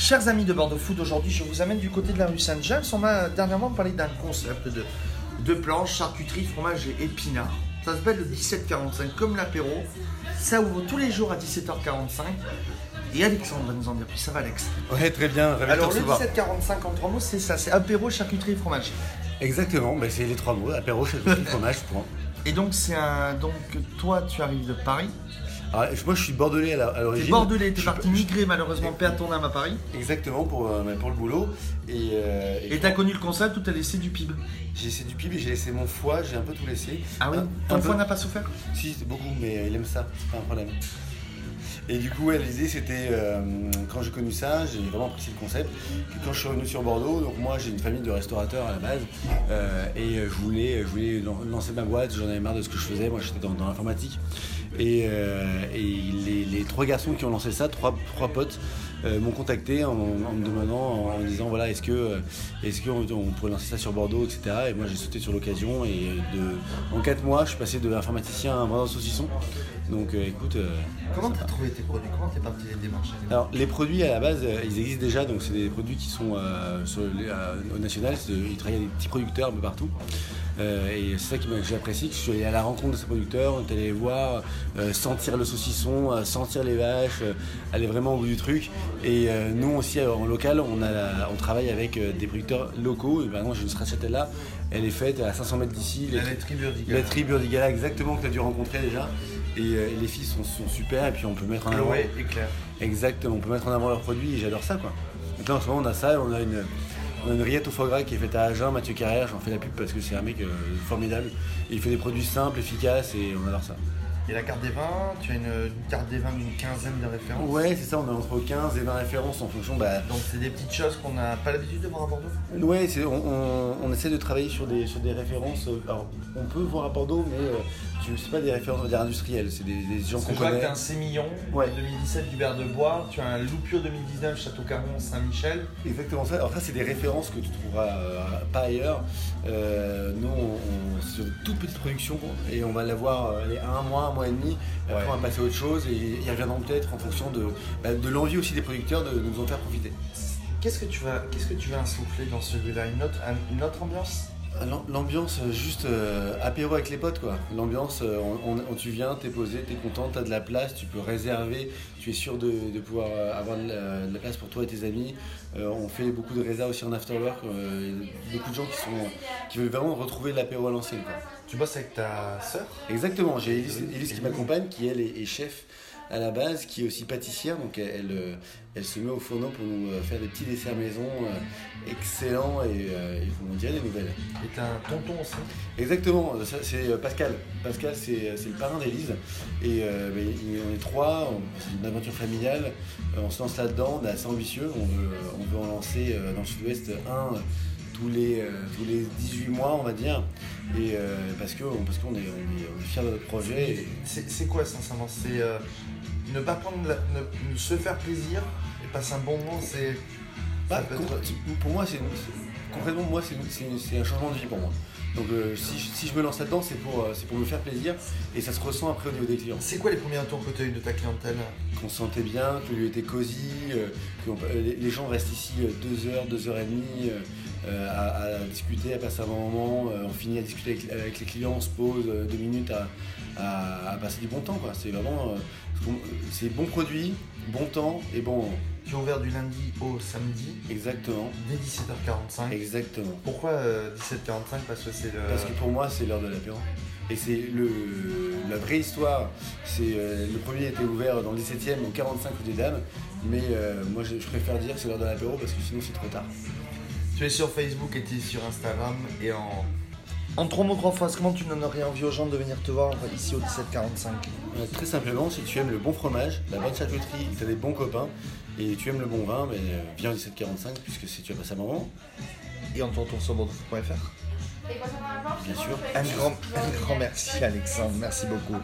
Chers amis de Bordeaux Food, aujourd'hui je vous amène du côté de la rue Saint-James. On m'a dernièrement parlé d'un concept de, de planche, charcuterie, fromage et épinards. Ça s'appelle le 1745, comme l'apéro. Ça ouvre tous les jours à 17h45. Et Alexandre va nous en dire plus. Ça va, Alex? Ouais, très bien. Alors, le recevoir. 1745 en trois mots, c'est ça c'est apéro, charcuterie et fromage. Exactement, bah, c'est les trois mots apéro, charcuterie, fromage, point. Et donc, c'est un. Donc, toi, tu arrives de Paris. Alors, moi, je suis bordelais à à T'es l'origine. bordelais, t'es parti migrer malheureusement, à ton âme à Paris. Exactement pour, euh, pour le boulot. Et, euh, et Et t'as connu le concept où t'as laissé du PIB. j'ai laissé du PIB, j'ai laissé mon foie, j'ai un peu tout laissé. Ah oui? Un- Ton un peu- foie n'a pas souffert? Si, beaucoup, mais il aime ça, c'est pas un problème. Et du coup, ouais, l'idée c'était, euh, quand j'ai connu ça, j'ai vraiment apprécié le concept. quand je suis revenu sur Bordeaux, donc moi j'ai une famille de restaurateurs à la base, euh, et euh, je voulais, je voulais lan- lancer ma boîte, j'en avais marre de ce que je faisais, moi j'étais dans, l'informatique. Et, les, trois garçons qui ont lancé ça, trois, trois potes, m'ont contacté en me demandant, en, me disant voilà, est-ce que euh, est-ce qu'on on pourrait lancer ça sur Bordeaux, etc. Et moi j'ai sauté sur l'occasion et de, en quatre mois, je suis passé de informaticien à vendeur de saucisson. Donc euh, écoute. euh, Comment t'as trouvé tes produits? Comment t'es parti les démarcher alors les produits à la base, euh, ils existent déjà, donc c'est des produits qui sont sur au national, ils travaillent avec des petits producteurs un peu partout. Euh, et c'est ça que j'ai apprécié, que je suis allé à la rencontre de ces producteurs, on est allé les voir, euh, sentir le saucisson, euh, sentir les vaches, euh, aller vraiment au bout du truc. Et nous aussi en local, on, a la- on travaille avec des producteurs locaux. Et par exemple, j'ai une stracciatella, elle est faite à 500 mètres d'ici. La laiterie Burdiga. la tribu Burdigala, exactement, que tu as dû rencontrer déjà. Et, et les filles sont, sont super, et puis on peut mettre en avant. Chloé et Claire. Exactement, on peut mettre en avant leurs produits et j'adore ça quoi. Donc là en ce moment on a ça, on a une, on a une rillette au foie gras qui est faite à Agen, Mathieu Carrère, j'en fais la pub parce que c'est un mec euh, formidable. Il fait des produits simples, efficaces et on adore ça. La carte des vins, tu as une, une carte des vins d'une quinzaine de références. Ouais c'est ça, on a entre 15 et 20 références en fonction bah, Donc c'est des petites choses qu'on n'a pas l'habitude de voir à Bordeaux? Ouais, c'est- on, on- on essaie de travailler sur des, sur des références. euh, Alors, on peut voir à Bordeaux, mais euh, c'est pas des références on va dire, industrielles, c'est des, des gens qu'on connaît. tu as un Sémillon Ouais. 2017 d'Hubert de Bois, tu as un Loupio 2019 Château Caron Saint-Michel. Exactement ça. Alors ça, c'est des références que tu trouveras euh, pas ailleurs. Euh, nous, on, on- c'est sur de toutes petites productions et on va l'avoir allez, un mois, un mois et demi. Et Après, Ouais. on va passer à autre chose et ils reviendront peut-être en fonction de, bah, de l'envie aussi des producteurs de, de nous en faire profiter. Qu'est-ce que tu vas, qu'est-ce que tu vas insuffler dans celui-là une autre, un- une autre ambiance? L'ambiance, euh, juste euh, apéro avec les potes, quoi. L'ambiance, euh, on, on- tu viens, t'es posé, t'es content, t'as de la place, tu peux réserver, tu es sûr de, de pouvoir euh, avoir de la, de la place pour toi et tes amis. Euh, on fait beaucoup de réserves aussi en afterwork. euh, il y a beaucoup de gens qui, sont, qui veulent vraiment retrouver l'apéro à l'ancienne, quoi. Tu bosses avec ta sœur? Exactement, j'ai Elise, Elise qui m'accompagne, qui elle est, est chef à la base, qui est aussi pâtissière, donc elle, elle, euh, se met au fourneau pour nous euh, faire des petits desserts maison euh, excellents et il faut nous dire des nouvelles. et un tonton aussi. Exactement, c'est Pascal. Pascal, c'est le parrain d'Élise. Et euh, ben, on est trois, c'est une aventure familiale. On se lance là-dedans, on est assez ambitieux. On veut, on veut en lancer dans le sud-ouest un tous les, euh, tous les 18 mois, on va dire. Et euh, parce qu'on parce qu'on est, on est, fiers de notre projet. et- C'est quoi sincèrement? C'est euh, ne pas prendre la- ne, se faire plaisir et passer un bon moment, c'est. Bah, être- pour moi, c'est concrètement, moi, c'est un changement de vie pour moi. Donc, euh, si, je- si je me lance là-dedans, c'est pour, euh, c'est pour me faire plaisir et ça se ressent après au niveau des clients. C'est quoi les premiers retours que tu as eu de ta clientèle? Qu'on se sentait bien, que le lieu était cosy, euh, que on- euh, les, les gens restent ici euh, deux heures, deux heures et demie euh, euh, à, à discuter, à passer un bon moment. euh, on finit à discuter avec, avec les clients, on se pose euh, deux minutes à, à- à passer du bon temps. quoi. C'est vraiment, euh, c'est bon produit, bon temps et bon moment. Tu es ouvert du lundi au samedi Exactement, dès 17h45. exactement. Pourquoi euh, 17h45 Parce que c'est le. Parce que pour moi, c'est l'heure de l'apéro. Et c'est le, la vraie histoire. C'est euh, le premier était ouvert dans le 17e au 45 rue des Dames, mais euh, moi je, je préfère dire que c'est l'heure de l'apéro parce que sinon c'est trop tard. Tu es sur Facebook et tu es sur Instagram et en. En trois mots, trois phrases, comment tu donnerais envie aux gens de venir te voir ici au 1745 Euh, très simplement, si tu aimes le bon fromage, la bonne charcuterie, tu as des bons copains et tu aimes le bon vin, mais euh, viens au 1745 puisque si tu as passé un moment, Et on te retrouve sur bordeaux.fr. bien sûr. Un grand, un grand merci Alexandre, merci beaucoup.